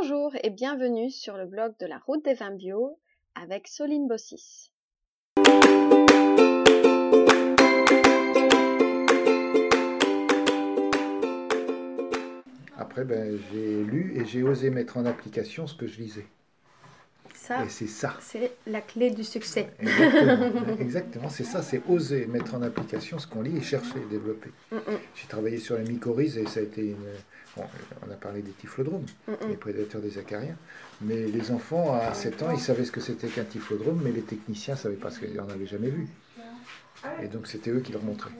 Bonjour et bienvenue sur le blog de la route des vins bio avec Soline Bossis. Après, ben, j'ai lu et j'ai osé mettre en application ce que je lisais. Ça, Et c'est ça. c'est la clé du succès. Exactement, c'est ça, c'est oser mettre en application ce qu'on lit et chercher, développer. Mm, mm, J'ai travaillé sur les mycorhizes et ça a été une... bon, on a parlé des typhlodromes, mm, les prédateurs des acariens. Mais les enfants, à 7 ans, ils savaient ce que c'était qu'un typhlodrome, mais les techniciens ne savaient pas ce qu'ils n'en avaient jamais vu. Et donc c'était eux qui leur montraient.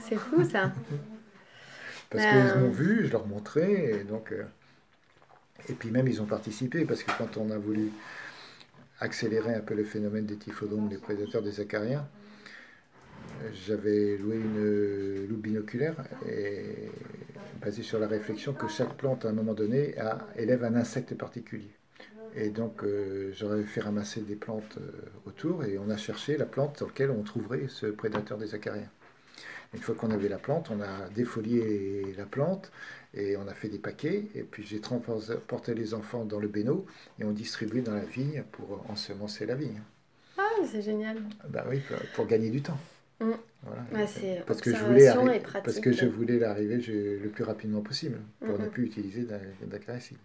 C'est- fou ça. Parce qu'ils m'ont vu, je leur montrais, et donc... euh, Et puis même, ils ont participé, parce que quand on a voulu accélérer un peu le phénomène des typhodomes, des prédateurs des acariens, j'avais loué une loupe binoculaire, et basée sur la réflexion que chaque plante, à un moment donné, élève un insecte particulier. Et donc, euh, j'aurais fait ramasser des plantes euh, autour, et on a cherché la plante sur laquelle on trouverait ce prédateur des acariens. Une fois qu'on avait la plante, on a défolié la plante et on a fait des paquets. Et puis j'ai transporté les enfants dans le béno et on distribuait dans la vigne pour ensemencer la vigne. Ah, c'est génial. Bah oui, pour, pour gagner du temps. Mm. Voilà. Ouais, c'est parce que je voulais observation arri- et pratique. parce que je voulais l'arriver je- le plus rapidement possible pour ne Mhm. plus utiliser d'a- d'acarici.